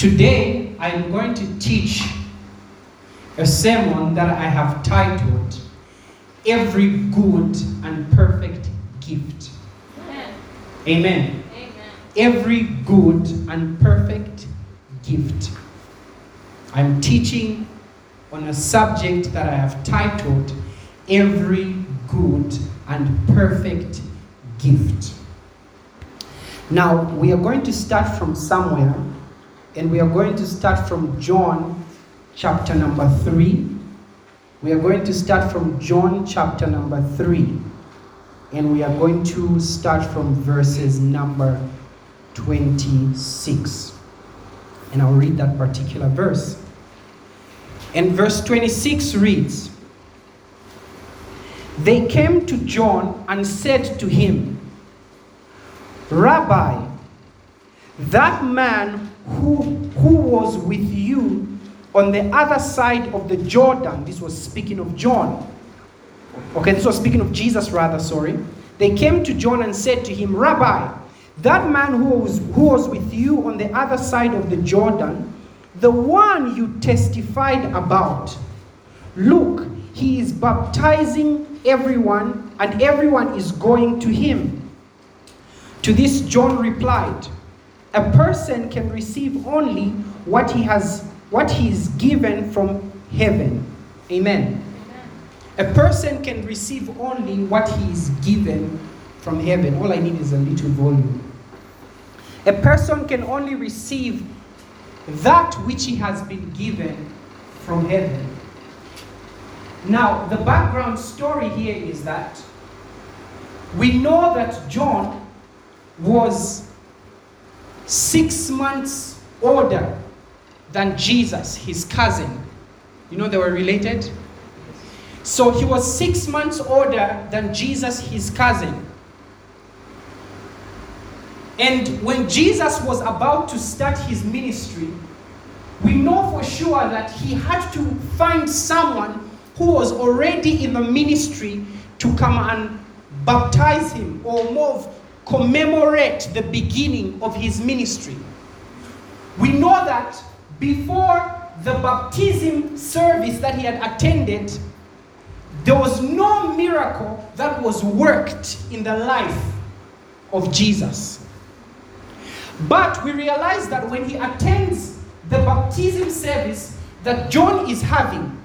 Today, I'm going to teach a sermon that I have titled Every Good and Perfect Gift. Amen. Amen. Amen. Every good and perfect gift. I'm teaching on a subject that I have titled Every Good and Perfect Gift. Now, we are going to start from somewhere, and we are going to start from John chapter number 3. We are going to start from John chapter number 3, and we are going to start from verses number 26. And I'll read that particular verse. And verse 26 reads They came to John and said to him, Rabbi, that man who, who was with you on the other side of the Jordan, this was speaking of John. Okay, this was speaking of Jesus, rather, sorry. They came to John and said to him, Rabbi, that man who was, who was with you on the other side of the Jordan, the one you testified about, look, he is baptizing everyone, and everyone is going to him. To this, John replied, A person can receive only what he has what he is given from heaven. Amen. A person can receive only what he is given from heaven. All I need is a little volume. A person can only receive that which he has been given from heaven. Now, the background story here is that we know that John was six months older than Jesus, his cousin. You know they were related? So he was six months older than Jesus, his cousin. And when Jesus was about to start his ministry, we know for sure that he had to find someone who was already in the ministry to come and baptize him or more of commemorate the beginning of his ministry. We know that before the baptism service that he had attended, there was no miracle that was worked in the life of Jesus. But we realize that when he attends the baptism service that John is having,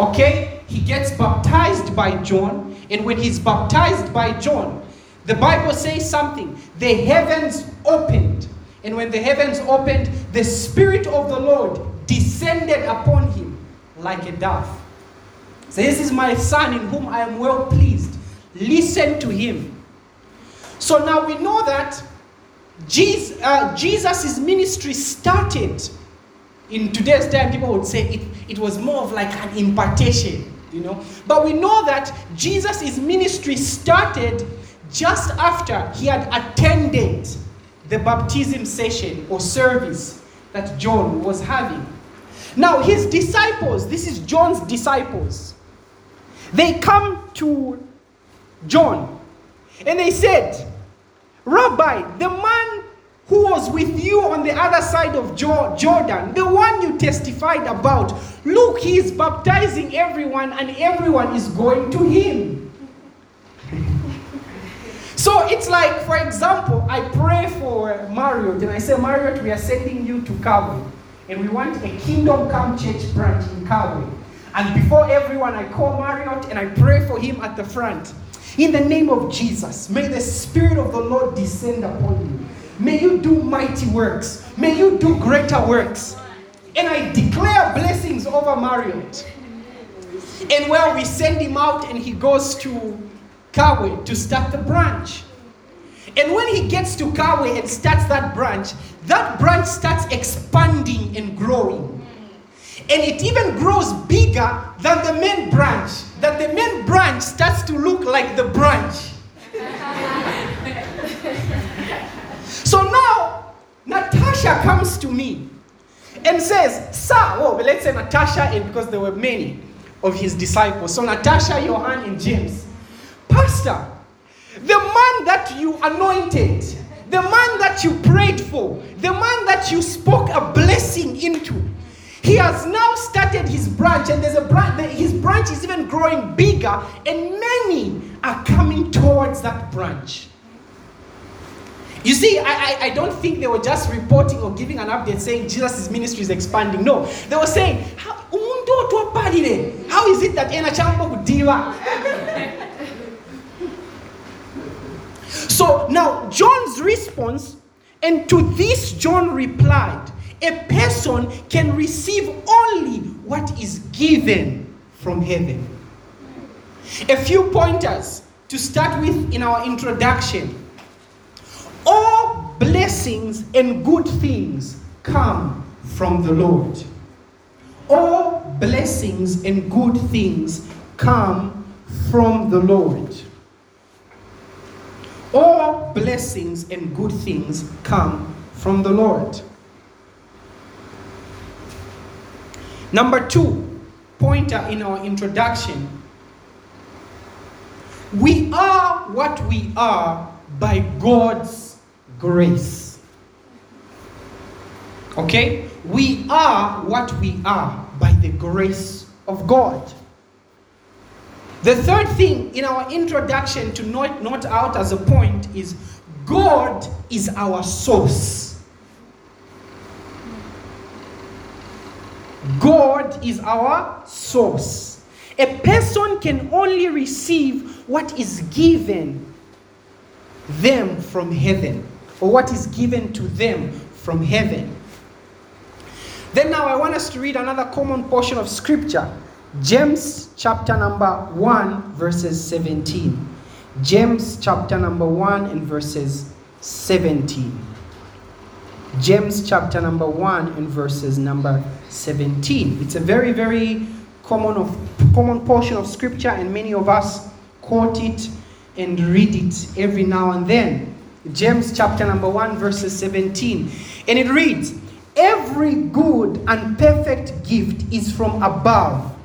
okay, he gets baptized by John, and when he's baptized by John, the Bible says something. The heavens opened, and when the heavens opened, the Spirit of the Lord descended upon him like a dove. So this is my son in whom I am well pleased. Listen to him. So now we know that Jesus, uh, ministry started in today's time. People would say it, it was more of like an impartation, you know. But we know that Jesus' ministry started just after he had attended the baptism session or service that John was having. Now, his disciples, this is John's disciples, they come to John and they said, Rabbi, the man who was with you on the other side of Jordan, the one you testified about, look, he is baptizing everyone and everyone is going to him. So it's like, for example, I pray for Marriott and I say, Marriott, we are sending you to Kabwe. And we want a Kingdom Come Church branch in Kabwe. And before everyone, I call Marriott and I pray for him at the front. In the name of Jesus, may the Spirit of the Lord descend upon you. May you do mighty works. May you do greater works. And I declare blessings over Marriott. And well, we send him out and he goes to Kabwe to start the branch. And when he gets to Kabwe and starts that branch, that branch starts expanding and growing. And it even grows bigger than the main branch. That the main branch starts to look like the branch. so now, Natasha comes to me and says, Sir, oh, let's say Natasha, and because there were many of his disciples. So Natasha, Johan, and James. Pastor, the man that you anointed, the man that you prayed for, the man that you spoke a blessing into, he has now started his branch, and there's a branch. His branch is even growing bigger, and many are coming towards that branch. You see, I, I, I, don't think they were just reporting or giving an update saying Jesus' ministry is expanding. No, they were saying, how, how is it that ena chambo kudiva? So now John's response, and to this John replied, a person can receive only what is given from heaven. A few pointers to start with in our introduction. All blessings and good things come from the Lord. All blessings and good things come from the Lord. All blessings and good things come from the Lord. Number two, pointer in our introduction. We are what we are by God's grace. Okay? We are what we are by the grace of God. The third thing in our introduction to note, note out as a point is God is our source. God is our source. A person can only receive what is given them from heaven, or what is given to them from heaven. Then now I want us to read another common portion of scripture. James chapter number 1 verses 17. James chapter number 1 and verses 17. James chapter number 1 and verses number 17. It's a very, very common of common portion of scripture, and many of us quote it and read it every now and then. James chapter number 1, verses 17. And it reads, Every good and perfect gift is from above,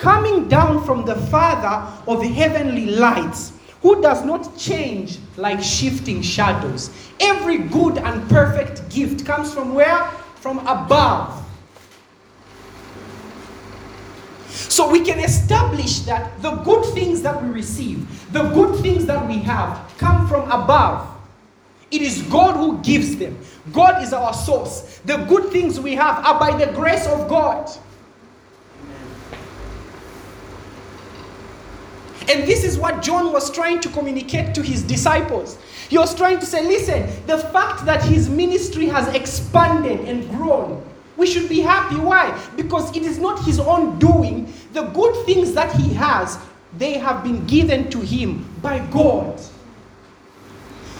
coming down from the Father of heavenly lights, who does not change like shifting shadows. Every good and perfect gift comes from where? From above. So we can establish that the good things that we receive, the good things that we have, come from above. It is God who gives them. God is our source. The good things we have are by the grace of God. And this is what John was trying to communicate to his disciples. He was trying to say, listen, the fact that his ministry has expanded and grown, we should be happy. Why? Because it is not his own doing. The good things that he has, they have been given to him by God.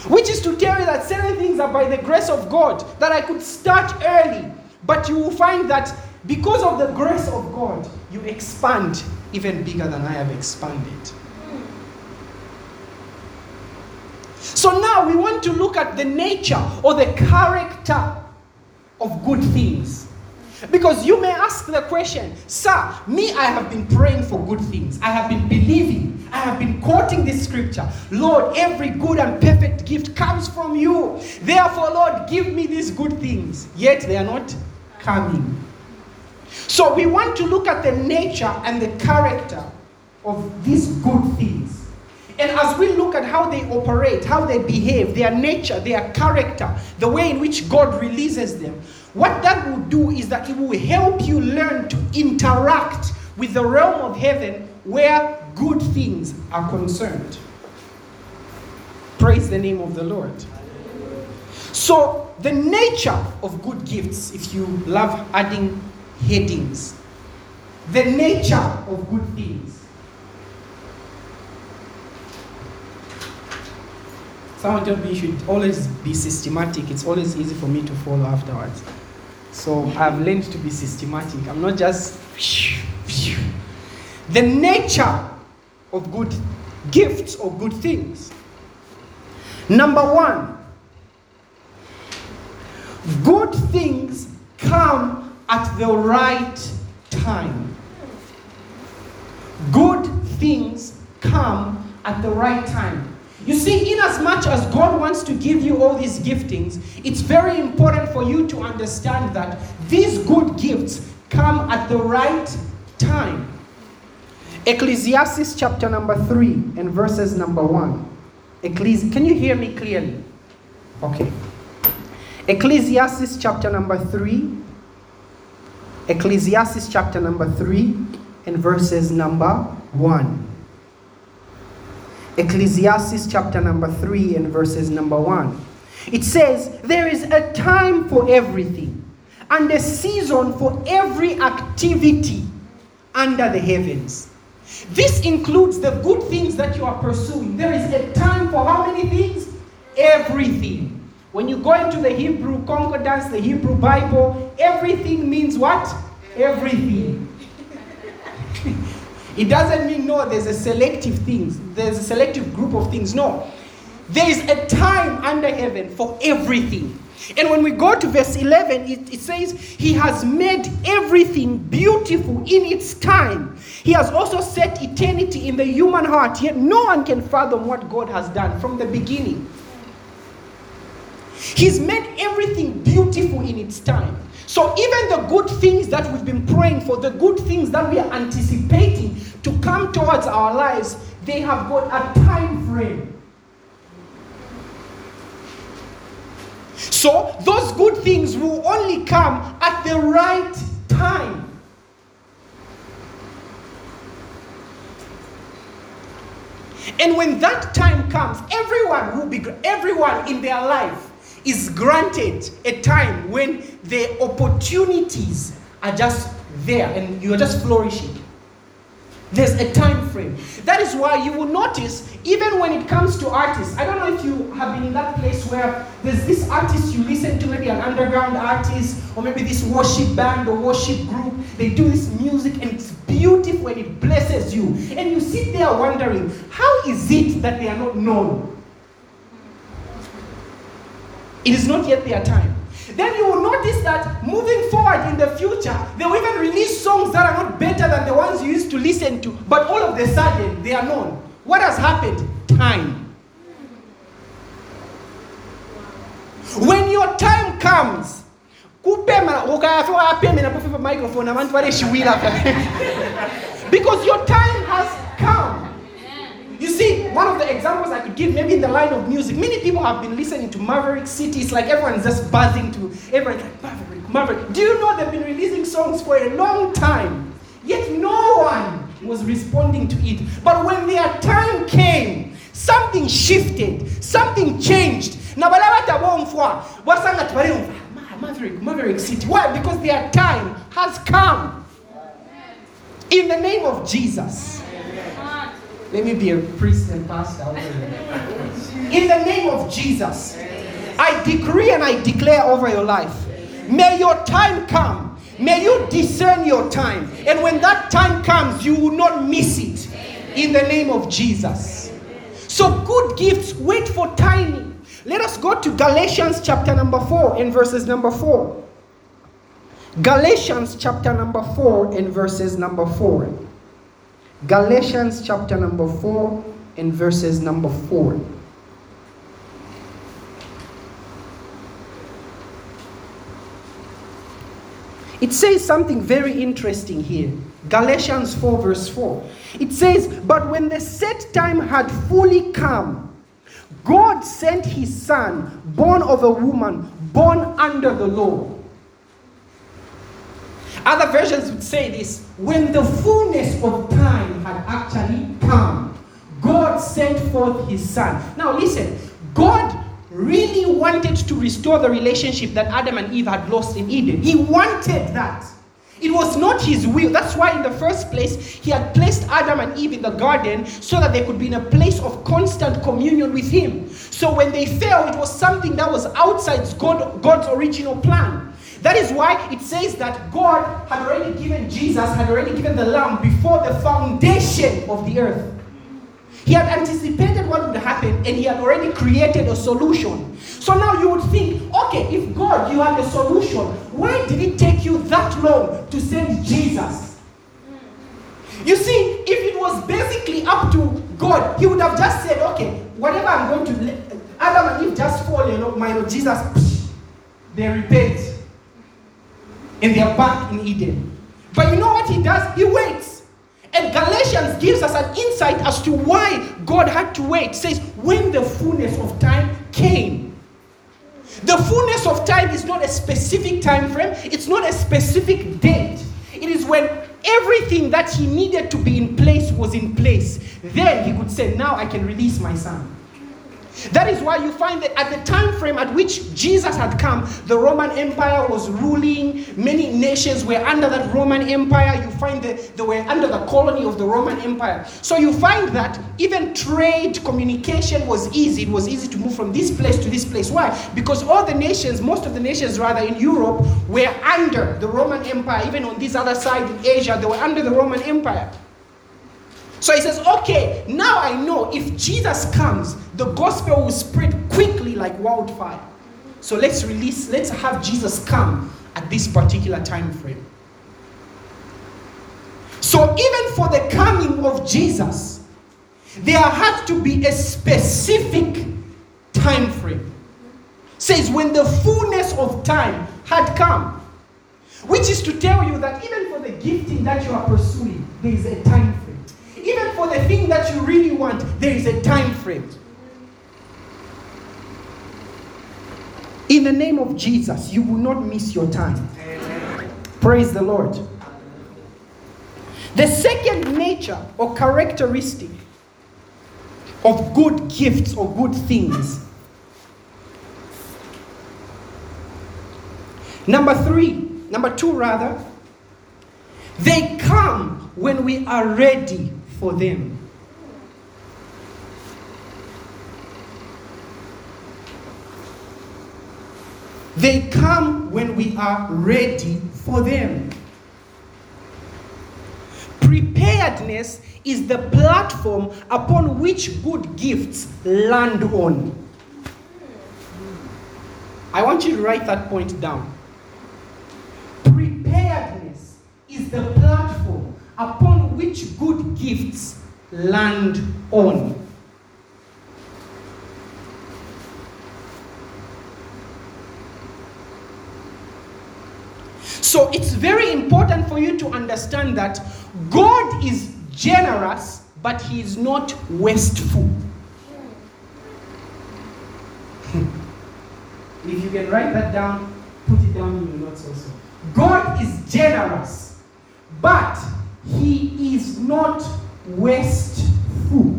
Which is to tell you that certain things are by the grace of God, that I could start early, but you will find that because of the grace of God, you expand even bigger than I have expanded. So now we want to look at the nature or the character of good things. Because you may ask the question, Sir, me, I have been praying for good things. I have been believing. I have been quoting this scripture. Lord, every good and perfect gift comes from you. Therefore, Lord, give me these good things. Yet they are not coming. So we want to look at the nature and the character of these good things. And as we look at how they operate, how they behave, their nature, their character, the way in which God releases them, what that will do is that it will help you learn to interact with the realm of heaven where good things are concerned. Praise the name of the Lord. So, the nature of good gifts, if you love adding headings, the nature of good things. Someone told me you should always be systematic. It's always easy for me to follow afterwards. So I've learned to be systematic. I'm not just. The nature of good gifts or good things. Number one, good things come at the right time. Good things come at the right time. You see, in as much as God wants to give you all these giftings, it's very important for you to understand that these good gifts come at the right time. Ecclesiastes chapter number 3 and verses number 1. Ecclesi- Can you hear me clearly? Okay. Ecclesiastes chapter number 3. Ecclesiastes chapter number 3 and verses number 1. Ecclesiastes chapter number 3 and verses number 1. It says, There is a time for everything and a season for every activity under the heavens. This includes the good things that you are pursuing. There is a time for how many things? Everything. When you go into the Hebrew concordance, the Hebrew Bible, everything means what? Everything. it doesn't mean no, there's a selective things, there's a selective group of things. No. There is a time under heaven for everything. And when we go to verse 11, it, it, says, He has made everything beautiful in its time. He has also set eternity in the human heart, yet no one can fathom what God has done from the beginning. He's made everything beautiful in its time. So even the good things that we've been praying for, the good things that we are anticipating to come towards our lives, they have got a time frame. So those good things will only come at the right time. And when that time comes, everyone will be everyone in their life is granted a time when the opportunities are just there and you are just flourishing. There's a time frame. That is why you will notice, even when it comes to artists, I don't know if you have been in that place where there's this artist you listen to, maybe an underground artist, or maybe this worship band or worship group. They do this music and it's beautiful and it blesses you. And you sit there wondering, how is it that they are not known? It is not yet their time. Then you will notice that moving forward in the future, they will even release songs that are not better than the ones you used to listen to, but all of a sudden they are known. What has happened? Time. When your time comes, because your time has. You see, one of the examples I could give, maybe in the line of music, many people have been listening to Maverick City. It's like everyone's just buzzing to everyone's like Maverick, Maverick. Do you know they've been releasing songs for a long time? Yet no one was responding to it. But when their time came, something shifted, something changed. Maverick, Maverick City. Why? Because their time has come. In the name of Jesus. Let me be a priest and pastor. In the name of Jesus, I decree and I declare over your life. May your time come. May you discern your time. And when that time comes, you will not miss it. In the name of Jesus. So, good gifts wait for timing. Let us go to Galatians chapter number 4 and verses number 4. Galatians chapter number 4 and verses number 4. Galatians chapter number 4 and verses number 4. It says something very interesting here. Galatians 4, verse 4. It says, But when the set time had fully come, God sent his son, born of a woman, born under the law. Other versions would say this when the fullness of time had actually come, God sent forth his son. Now, listen, God really wanted to restore the relationship that Adam and Eve had lost in Eden. He wanted that. It was not his will. That's why, in the first place, he had placed Adam and Eve in the garden so that they could be in a place of constant communion with him. So, when they fell, it was something that was outside God, God's original plan. That is why it says that God had already given Jesus, had already given the Lamb before the foundation of the earth. He had anticipated what would happen and he had already created a solution. So now you would think, okay, if God, you had a solution, why did it take you that long to send Jesus? You see, if it was basically up to God, he would have just said, okay, whatever I'm going to, Adam and Eve just fall, you know, my Lord Jesus, they repent. And they are back in Eden. But you know what he does? He waits. And Galatians gives us an insight as to why God had to wait. It says, when the fullness of time came. The fullness of time is not a specific time frame, it's not a specific date. It is when everything that he needed to be in place was in place. Then he could say, Now I can release my son. That is why you find that at the time frame at which Jesus had come, the Roman Empire was ruling. Many nations were under that Roman Empire. You find that they were under the colony of the Roman Empire. So you find that even trade, communication was easy. It was easy to move from this place to this place. Why? Because all the nations, most of the nations rather in Europe, were under the Roman Empire. Even on this other side in Asia, they were under the Roman Empire. So he says, okay, now I know if Jesus comes, the gospel will spread quickly like wildfire. So let's release, let's have Jesus come at this particular time frame. So even for the coming of Jesus, there had to be a specific time frame. Says when the fullness of time had come. Which is to tell you that even for the gifting that you are pursuing, there is a time frame. Even for the thing that you really want, there is a time frame. In the name of Jesus, you will not miss your time. Praise the Lord. The second nature or characteristic of good gifts or good things. Number three, number two, rather, they come when we are ready for them. They come when we are ready for them. Preparedness is the platform upon which good gifts land on. I want you to write that point down. Preparedness is the platform upon which good gifts land on. So it's very important for you to understand that God is generous, but He is not wasteful. Hmm. if you can write that down, put it down in your notes also. God is generous, but He is not wasteful.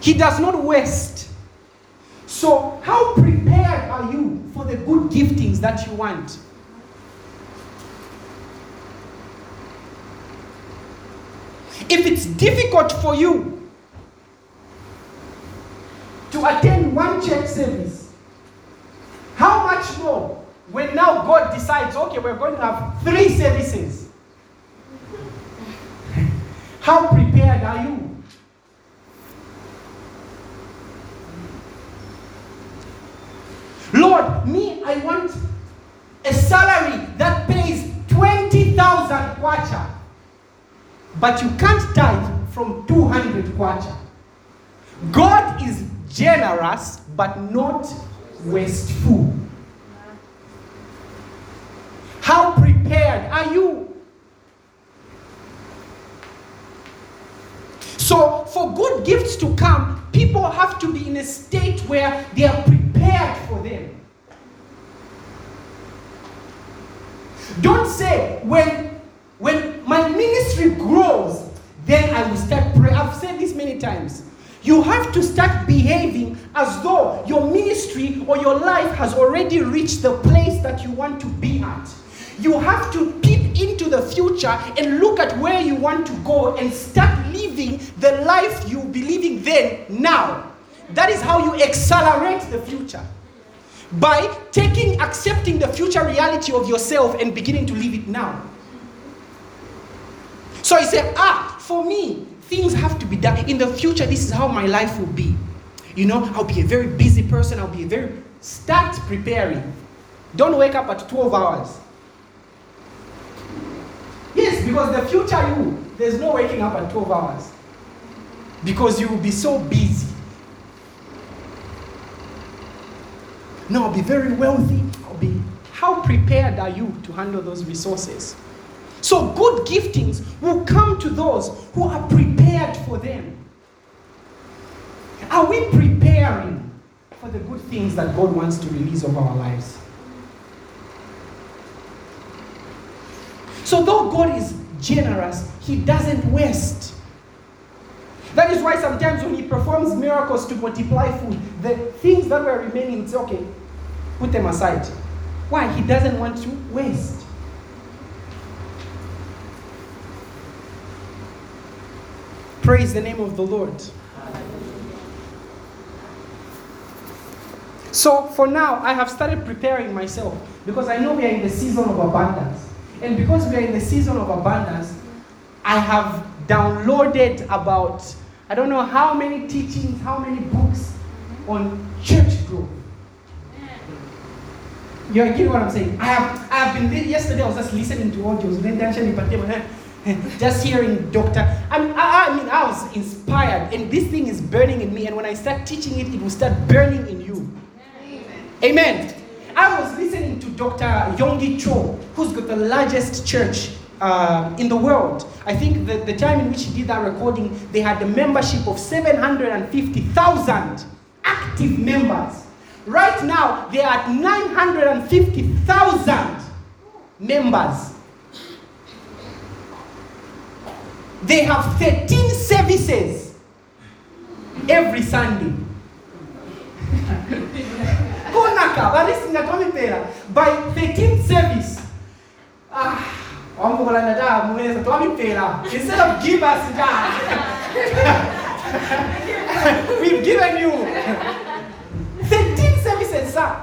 He does not waste. So, how prepared are you for the good giftings that you want? If it's difficult for you to attend one church service, much more when now God decides, okay, we're going to have three services? How prepared are you? Lord, me, I want a salary that pays 20,000 kwacha. But you can't tithe from 200 kwacha. God is generous but not wasteful. How are you? So, for good gifts to come, people have to be in a state where they are prepared for them. Don't say, when, when my ministry grows, then I will start praying. I've said this many times. You have to start behaving as though your ministry or your life has already reached the place that you want to be at. You have to peep into the future and look at where you want to go and start living the life you be living then, now. That is how you accelerate the future. By taking, accepting the future reality of yourself and beginning to live it now. So he said, ah, for me, things have to be done. In the future, this is how my life will be. You know, I'll be a very busy person. I'll be a very. Start preparing. Don't wake up at 12 hours. Yes, because the future you, there's no waking up at 12 hours. Because you will be so busy. No, I'll be very wealthy. I'll be. How prepared are you to handle those resources? So, good giftings will come to those who are prepared for them. Are we preparing for the good things that God wants to release over our lives? So, though God is generous, He doesn't waste. That is why sometimes when He performs miracles to multiply food, the things that were remaining, it's okay, put them aside. Why? He doesn't want to waste. Praise the name of the Lord. So for now, I have started preparing myself because I know we are in the season of abundance. And because we are in the season of abundance, I have downloaded about, I don't know how many teachings, how many books on church growth. You're getting what I'm saying? I have, I have been, yesterday I was just listening to audios, just hearing Dr. I mean, I, I, mean, I was inspired, and this thing is burning in me. And when I start teaching it, it will start burning in you. Amen. Amen. I was to Dr. Yonggi Cho, who's got the largest church uh, in the world. I think the, the time in which he did that recording, they had a membership of 750,000 active members. Right now, they are at 950,000 members. They have 13 services every Sunday. Konaka, balisinga twamipera by 13th service. Ah, wamukula nata muneza twamipera. Instead of give us God. We've given you 13 services, sir.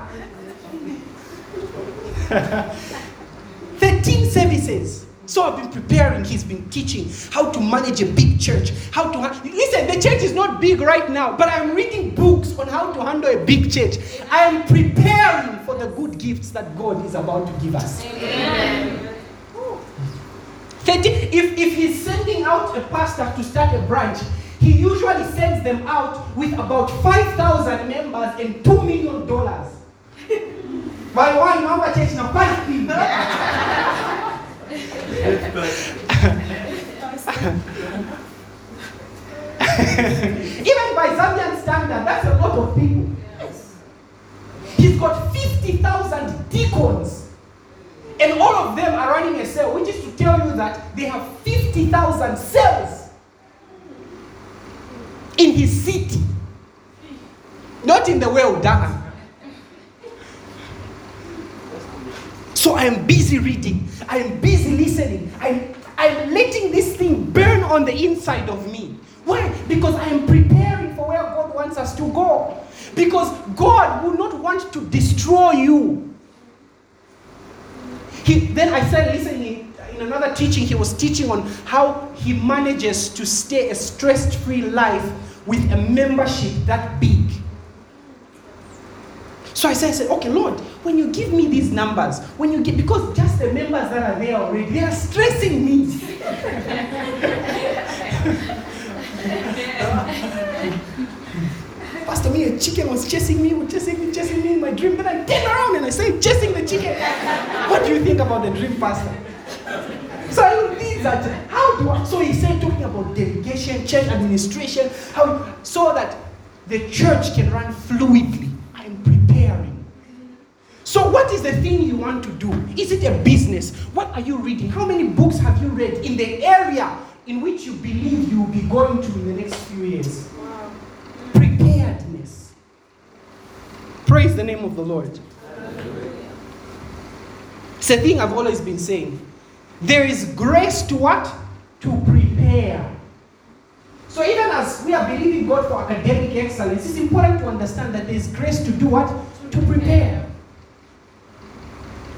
13 services. So I've been preparing. He's been teaching how to manage a big church. How to ha- listen. The church is not big right now, but I'm reading books on how to handle a big church. I am preparing for the good gifts that God is about to give us. Amen. 30, if, if he's sending out a pastor to start a branch, he usually sends them out with about 5,000 members and $2 million. By one number church now, five people. Even by Zambian standard, that's a lot of people. He's got 50,000 deacons. And all of them are running a cell, which is to tell you that they have 50,000 cells in his city. Not in the world, Dana. So I am busy reading. I am busy listening. I'm, I'm letting this thing burn on the inside of me. Why? Because I am preparing for where God wants us to go. Because God will not want to destroy you. He, then I said, listening in another teaching, he was teaching on how he manages to stay a stress free life with a membership that big. So I said, I said, okay, Lord, when you give me these numbers, when you get, because just the members that are there already, they are stressing me. Pastor, me, a chicken was chasing me, chasing me, chasing me in my dream. Then I turn around and I say, chasing the chicken. what do you think about the dream, Pastor? So I these that how do I, so he said talking about delegation, church administration, how so that the church can run fluidly. What is the thing you want to do? Is it a business? What are you reading? How many books have you read in the area in which you believe you will be going to in the next few years? Preparedness. Praise the name of the Lord. It's a thing I've always been saying. There is grace to what? To prepare. So even as we are believing God for academic excellence, it's important to understand that there is grace to do what? To prepare.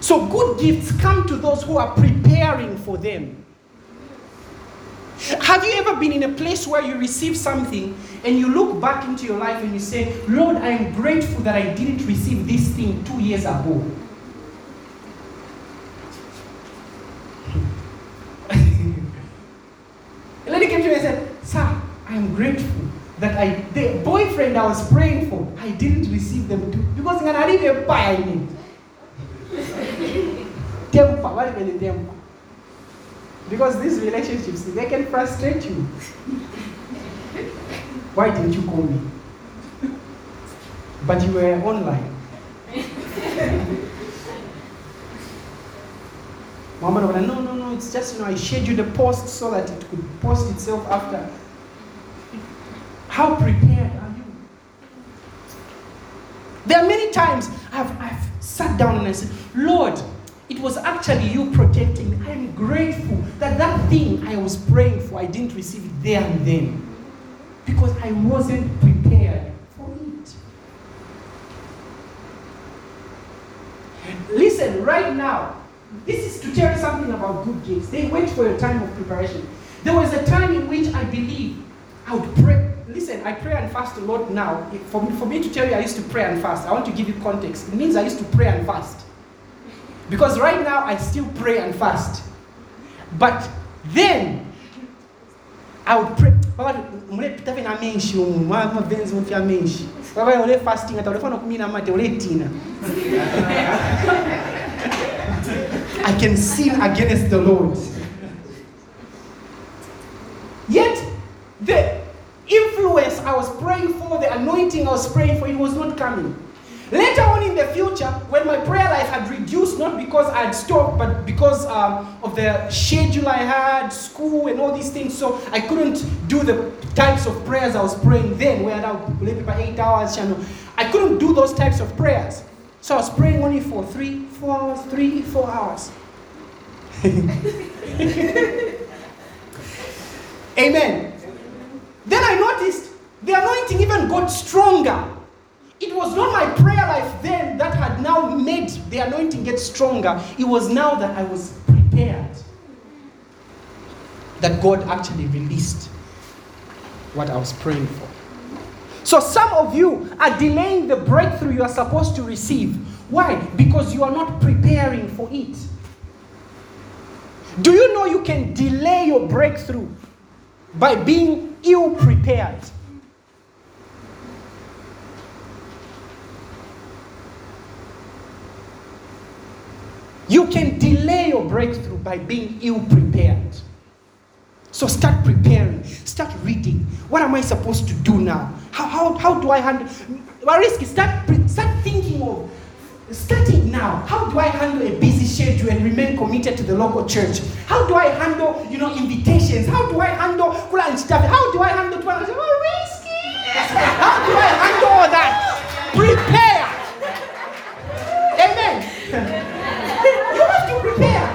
So good gifts come to those who are preparing for them. Have you ever been in a place where you receive something and you look back into your life and you say, Lord, I'm grateful that I didn't receive this thing two years ago? a lady came to me and said, Sir, I'm grateful that I, the boyfriend I was praying for, I didn't receive them too because I didn't buy it. Temper, what is the temper? Because these relationships, they can frustrate you. Why didn't you call me? But you were online. Mama, no, no, no, it's just, you know, I scheduled a post so that it could post itself after. How prepared are you? There are many times I've, I've sat down and I said, Lord, it was actually you protecting me. I'm grateful that that thing I was praying for, I didn't receive it there and then. Because I wasn't prepared for it. Listen, right now, this is to tell you something about good gifts. They wait for a time of preparation. There was a time in which I believe I would pray. Listen, I pray and fast a lot now. For me, for me to tell you I used to pray and fast, I want to give you context. It means I used to pray and fast. Because right now I still pray and fast. But then I would pray. fasting I can sin against the Lord. Yet, the influence I was praying for, the anointing I was praying for, it was not coming. Later the future, when my prayer life had reduced, not because I had stopped, but because um, of the schedule I had, school, and all these things, so I couldn't do the types of prayers I was praying then, where I would play for eight hours, know. I couldn't do those types of prayers. So I was praying only for three, four hours, three, four hours. Amen. Then I noticed the anointing even got stronger. It was not my prayer life then that had now made the anointing get stronger. It was now that I was prepared. That God actually released what I was praying for. So some of you are delaying the breakthrough you are supposed to receive. Why? Because you are not preparing for it. Do you know you can delay your breakthrough by being ill prepared? You can delay your breakthrough by being ill prepared. So start preparing, start reading. What am I supposed to do now? How, how, how do I handle? Mariski, start, start thinking of, start it now. How do I handle a busy schedule and remain committed to the local church? How do I handle, you know, invitations? How do I handle and stuff? How do I handle? Mariski! How do I handle all that? Prepare! Amen. You have to prepare.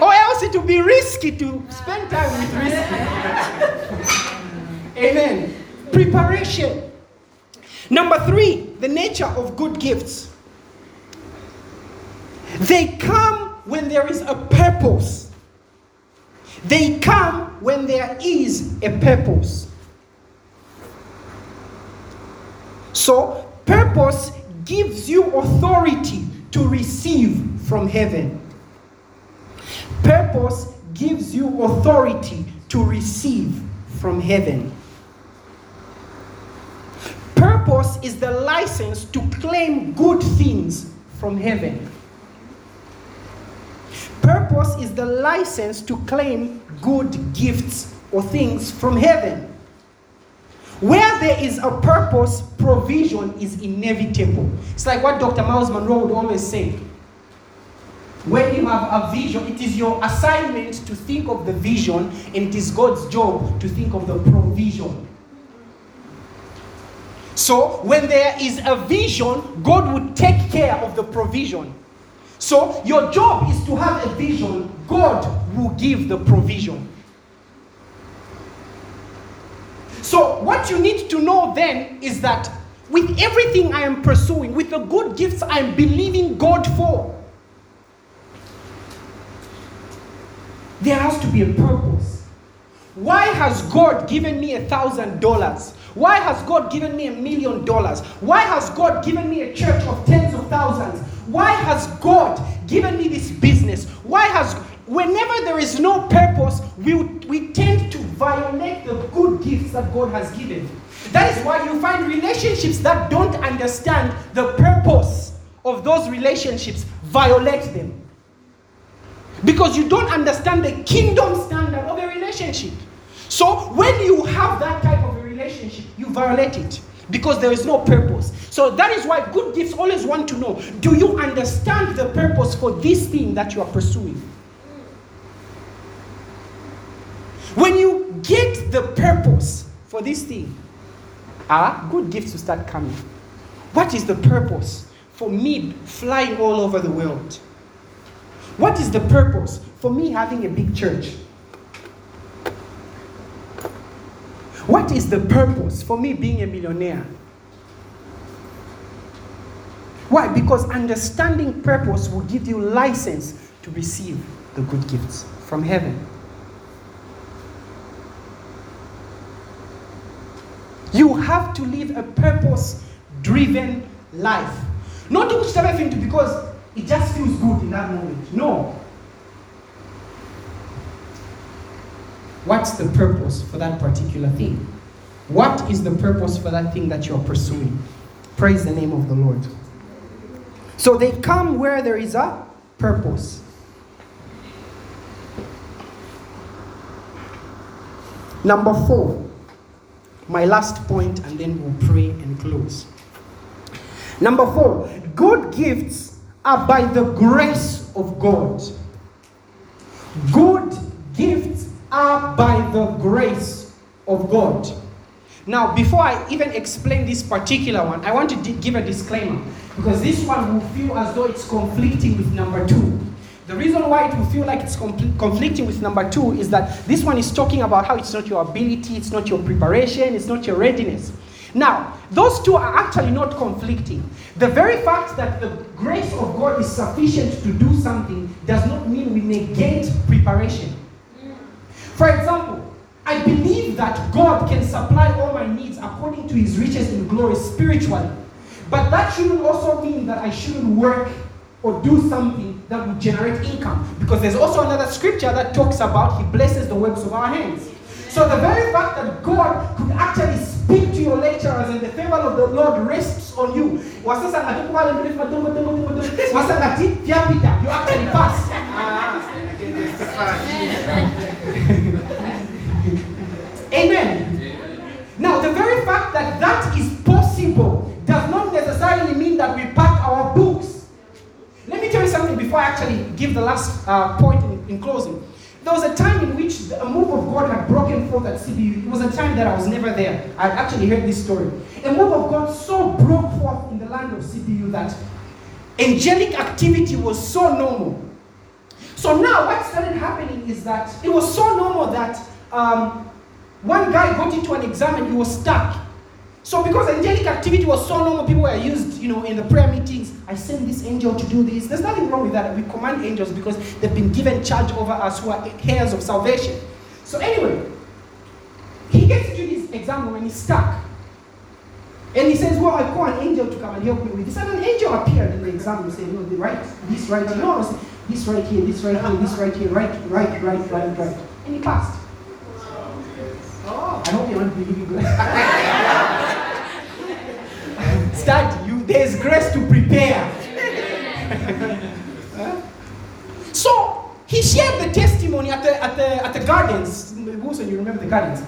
or else it will be risky to spend time with risky. Amen. Preparation. Number three, the nature of good gifts. They come when there is a purpose. They come when there is a purpose. So, purpose gives you authority to receive from heaven. Purpose gives you authority to receive from heaven. Purpose is the license to claim good things from heaven. Purpose is the license to claim good gifts or things from heaven. Where there is a purpose, provision is inevitable. It's like what Dr. Myles Munroe would always say. When you have a vision, it is your assignment to think of the vision, and it is God's job to think of the provision. So, when there is a vision, God would take care of the provision. So, your job is to have a vision, God will give the provision. So, what you need to know then is that with everything I am pursuing, with the good gifts I am believing God for, there has to be a purpose. Why has God given me a thousand dollars? Why has God given me a million dollars? Why has God given me a church of tens of thousands? Why has God given me this business? Why has whenever there is no purpose, we, we tend to violate the good gifts that God has given. That is why you find relationships that don't understand the purpose of those relationships violate them. Because you don't understand the kingdom standard of a relationship. So when you have that type of a relationship, you violate it because there is no purpose. So that is why good gifts always want to know do you understand the purpose for this thing that you are pursuing? When you get the purpose for this thing, ah, good gifts will start coming. What is the purpose for me flying all over the world? What is the purpose for me having a big church? What is the purpose for me being a millionaire? Why? Because understanding purpose will give you license to receive the good gifts from heaven. You have to live a purpose driven life. Not to whichever thing to because it just feels good in that moment. No. What's the purpose for that particular thing? What is the purpose for that thing that you're pursuing? Praise the name of the Lord. So they come where there is a purpose. Number four, my last point, and then we'll pray and close. Number four, good gifts are by the grace of God. Good gifts are by the grace of God. Now, before I even explain this particular one, I want to give a disclaimer because this one will feel as though it's conflicting with number two. The reason why it will feel like it's conflicting with number two is that this one is talking about how it's not your ability, it's not your preparation, it's not your readiness. Now, those two are actually not conflicting. The very fact that the grace of God is sufficient to do something does not mean we negate preparation. For example, I believe that God can supply all my needs according to his riches in glory spiritually. But that shouldn't also mean that I shouldn't work or do something that will generate income. Because there's also another scripture that talks about he blesses the works of our hands. So the very fact that God could actually speak to your lecturers and the favor of the Lord rests on you. You actually pass. Amen. Now, the very fact that that is possible does not necessarily mean that we pack our books. Let me tell you something before I actually give the last uh, point in, in closing. There was a time in which a move of God had broken forth at CBU. It was a time that I was never there. I actually heard this story. A move of God so broke forth in the land of CBU that angelic activity was so normal. So now what started happening is that it was so normal that um, one guy got into an exam and he was stuck. So because angelic activity was so normal, people were used, you know, in the prayer meetings. I send this angel to do this. There's nothing wrong with that. We command angels because they've been given charge over us who are heirs of salvation. So anyway, he gets to do this exam when he's stuck. And he says, Well, I call an angel to come and help me with this. And an angel appeared in the exam and said, No, the right, this right here. No, this right here, this right here, this right here, right, right, right, right, right. And he passed. Oh, I hope you're not believing God. Start you. There's grace to prepare. so he shared the testimony at the at the at the gardens. Wilson, you remember the gardens?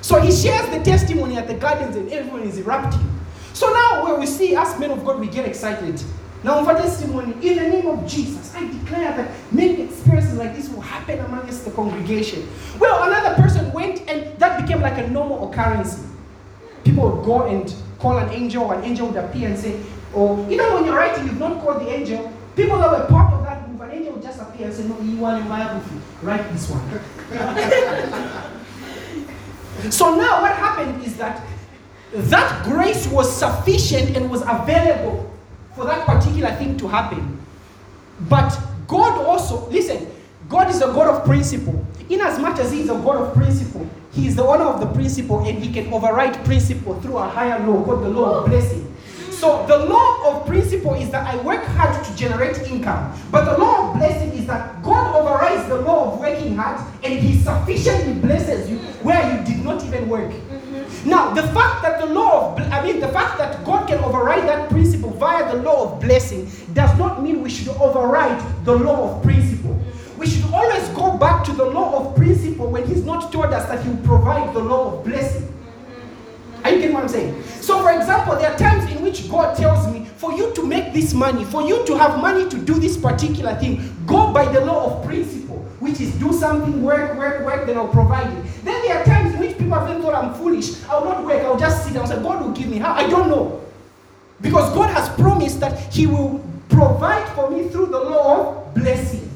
So he shares the testimony at the gardens, and everyone is erupting. So now, when we see us men of God, we get excited. Now, for testimony, in the name of Jesus, I declare that many experiences like this will happen amongst the congregation. Well, another person went and that became like a normal occurrence. People would go and call an angel, an angel would appear and say, or oh, even when you're writing, you've not called the angel. People that were part of that move, an angel would just appear and say, No, you want in my Write this one. so now what happened is that that grace was sufficient and was available for that particular thing to happen. But God also, listen, God is a God of principle. In as much as He is a God of principle, He is the owner of the principle and He can override principle through a higher law called the law of blessing. So the law of principle is that I work hard to generate income. But the law of blessing is that God overrides the law of working hard and He sufficiently blesses you where you did not even work. Mm-hmm. Now, the fact that the law of, I mean, the fact that God can override that principle via the law of blessing does not mean we should override the law of principle. We should always go back to the law of principle when He's not told us that He will provide the law of blessing. Are you getting what I'm saying? So, for example, there are times in which God tells me, for you to make this money, for you to have money to do this particular thing, go by the law of principle, which is do something, work, work, work, then I'll provide it. Then there are times in which people have thought I'm foolish. I'll not work, I'll just sit down and say, God will give me. How? I don't know. Because God has promised that He will provide for me through the law of blessing.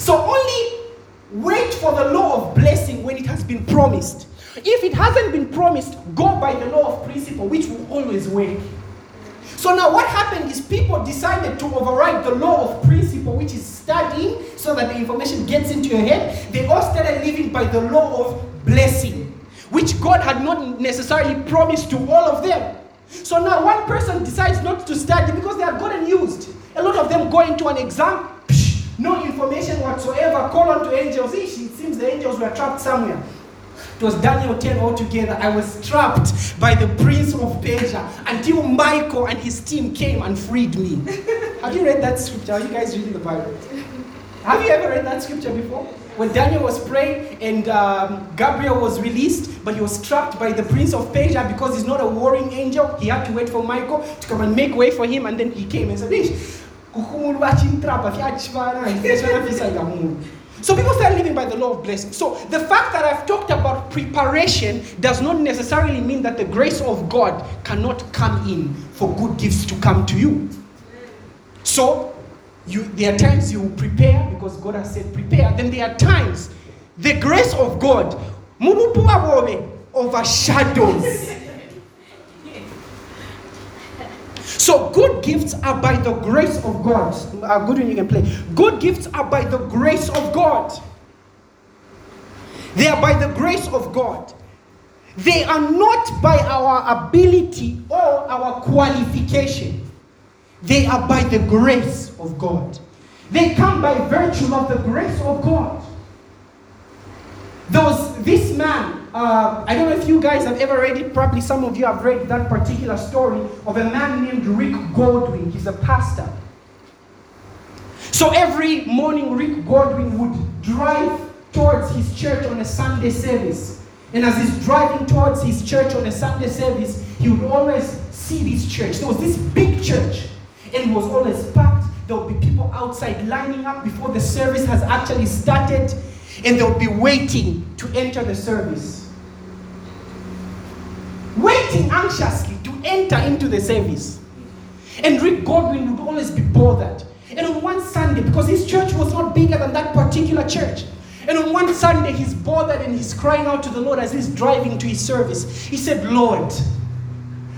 So only wait for the law of blessing when it has been promised. If it hasn't been promised, go by the law of principle, which will always work. So now what happened is people decided to override the law of principle, which is studying so that the information gets into your head. They all started living by the law of blessing, which God had not necessarily promised to all of them. So now one person decides not to study because they are gotten used. A lot of them go into an exam, no information whatsoever, call on to angels. Ish, It seems the angels were trapped somewhere. It was Daniel 10 altogether. I was trapped by the prince of Persia until Michael and his team came and freed me. Have you read that scripture? Are you guys reading the Bible? Have you ever read that scripture before? When Daniel was praying and um, Gabriel was released, but he was trapped by the prince of Persia because he's not a warring angel. He had to wait for Michael to come and make way for him, and then he came and said, so people start living by the law of blessing. So the fact that I've talked about preparation does not necessarily mean that the grace of God cannot come in for good gifts to come to you. So you, there are times you prepare because God has said prepare. Then there are times the grace of God overshadows So good gifts are by the grace of God. Uh, good when you can play. Good gifts are by the grace of God. They are by the grace of God. They are not by our ability or our qualification. They are by the grace of God. They come by virtue of the grace of God. Was this man, uh, I don't know if you guys have ever read it, probably some of you have read that particular story of a man named Rick Godwin. He's a pastor. So every morning, Rick Godwin would drive towards his church on a Sunday service. And as he's driving towards his church on a Sunday service, he would always see this church. There was this big church, and it was always packed. There would be people outside lining up before the service has actually started and they'll be waiting to enter the service. Waiting anxiously to enter into the service. And Rick Godwin would always be bothered. And on one Sunday, because his church was not bigger than that particular church, and on one Sunday, he's bothered and he's crying out to the Lord as he's driving to his service. He said, Lord,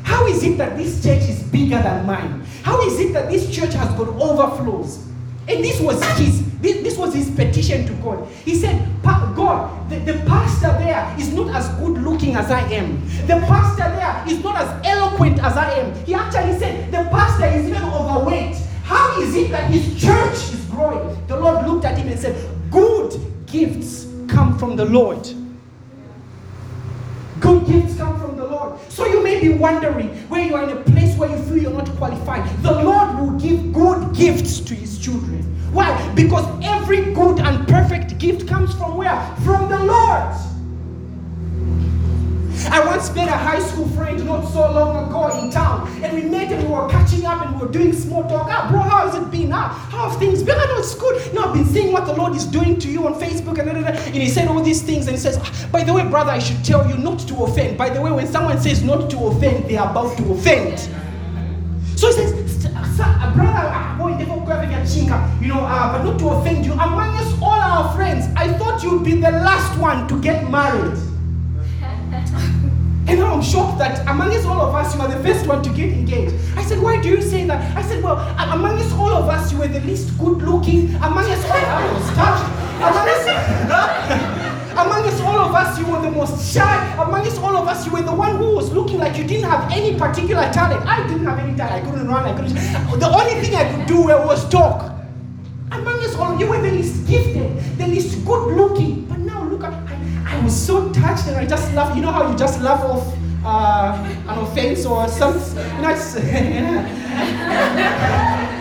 how is it that this church is bigger than mine? How is it that this church has got overflows? And this was his this, this was his petition to God. He said, God, the, the pastor there is not as good looking as I am. The pastor there is not as eloquent as I am. He actually said, the pastor is even overweight. How is it that his church is growing? The Lord looked at him and said, Good gifts come from the Lord. Good gifts come from the Lord. So you may be wondering where you are in a place where you feel you're not qualified. The Lord will give good gifts to his children. Why? Because every good and perfect gift comes from where? From the Lord. I once met a high school friend not so long ago in town, and we met and we were catching up and we were doing small talk. Ah, bro, how has it been? Ah, how have things been? I know it's good. No, I've been seeing what the Lord is doing to you on Facebook, and, and he said all these things, and he says, ah, by the way, brother, I should tell you not to offend. By the way, when someone says not to offend, they are about to offend. So he says, brother, ah, boy, you know, uh, but not to offend you. Among us, all our friends, I thought you'd be the last one to get married. And I'm shocked that among us, all of us, you are the first one to get engaged. I said, why do you say that? I said, well, among us, all of us, you were the least good looking. Among us, all. Among us, among all of us, you were the most shy. Amongst all of us, you were the one who was looking like you didn't have any particular talent. I didn't have any talent. I couldn't run. I couldn't. The only thing I could do was talk. Amongst all, of you were the least gifted, the least good looking. But now look at, I, I was so touched and I just laughed. You know how you just laugh off uh, an offense or something? You know,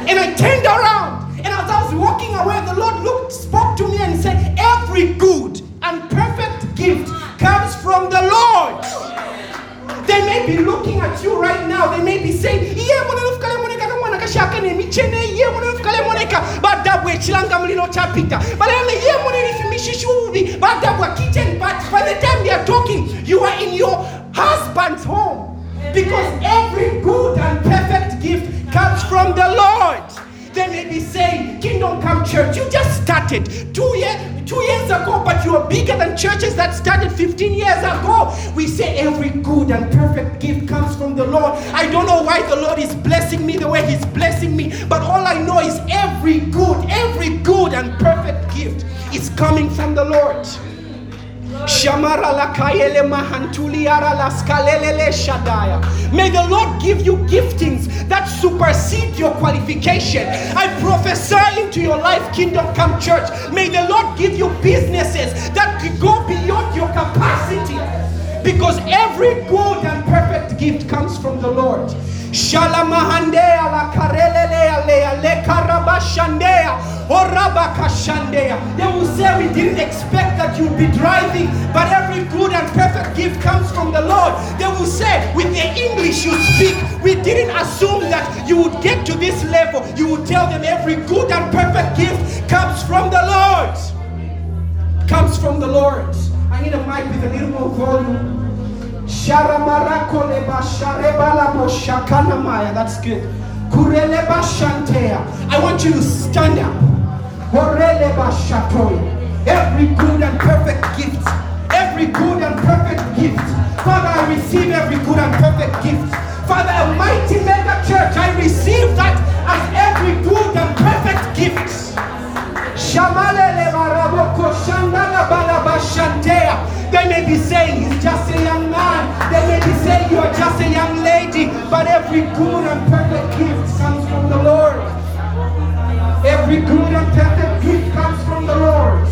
and I turned around. And as I was walking away, the Lord looked, spoke to me and said, Every good and perfect gift comes from the Lord. They may be looking at you right now. They may be saying, "Iye munanufukale moneka kamwana kashaka nemichene iye munanufukale moneka badabwe chilanga mulino chapita balala because every good and perfect gift comes from the Lord. They may be saying, Kingdom Come Church, you just started two, year, two years ago, but you are bigger than churches that started 15 years ago. We say every good and perfect gift comes from the Lord. I don't know why the Lord is blessing me the way He's blessing me, but all I know is every good, every good and perfect gift is coming from the Lord. Shamara la kayele mahantuli ara la skalelele shadaya. May the Lord give you giftings that supersede your qualification. I prophesy into your life, Kingdom Come Church. May the Lord give you businesses that could go beyond your capacity. Because every good and perfect gift comes from the Lord. Shalamahandea la karelelea lea le karabashandea orabakashandea. They will say we didn't expect that you'd be driving, but every good and perfect gift comes from the Lord. They will say with the English you speak, we didn't assume that you would get to this level. You would tell them every good and perfect gift comes from the Lord. Comes from the Lord. I need a mic with a little more volume. That's good. I want you to stand up. Every good and perfect gift. Every good and perfect gift. Father, I receive every good and perfect gift. Father, a mighty mega church, I receive that as every good and perfect gift. Shamalele baraboko shandala balabashantea. They may be saying he's just a young man. They may be saying you are just a young lady. But every good and perfect gift comes from the Lord. Every good and perfect gift comes from the Lord.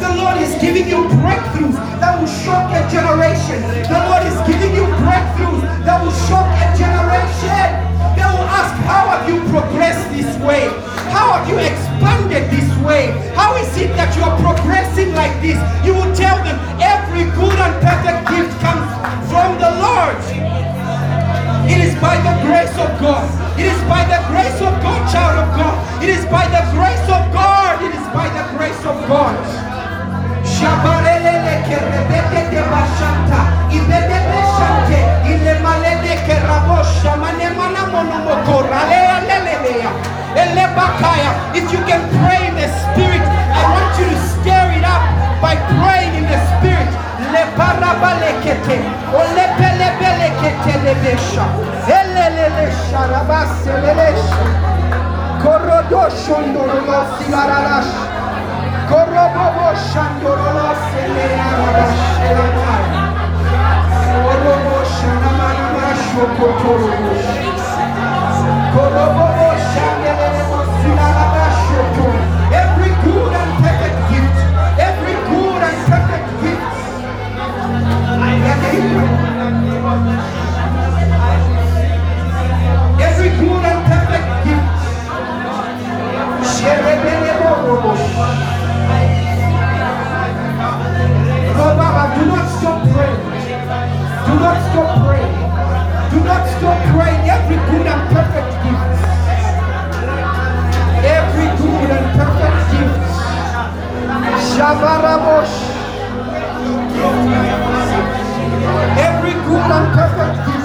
The Lord is giving you breakthroughs that will shock a generation. The Lord is giving you breakthroughs that will shock a generation. They will ask, How have you progressed this way? How have you expanded this way? How is it that you are progressing like this? You will tell them every good and perfect gift comes from the Lord. It is by the grace of God. It is by the grace of God, child of God. It is by the grace of God. Pelebelekete lebesha. Elelele sharabase lelesha. Korodosho ndorolosi lararash. Korobobo. Every good and perfect gift, every good and perfect gift. Do not stop praying. Do not stop praying. Do not stop praying. Every good and perfect gift. Every good and perfect gift. Every good and perfect gift.